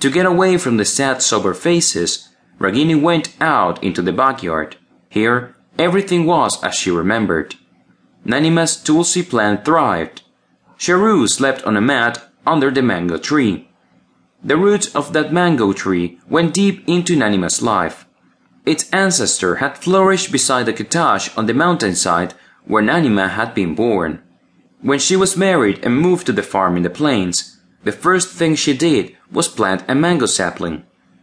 To get away from the sad sober faces, Ragini went out into the backyard. Here, everything was as she remembered. Nanima's tulsi plant thrived. Shahroo slept on a mat under the mango tree. The roots of that mango tree went deep into Nanima's life. Its ancestor had flourished beside the cottage on the mountainside where Nanima had been born. When she was married and moved to the farm in the plains, the first thing she did was plant a mango sapling.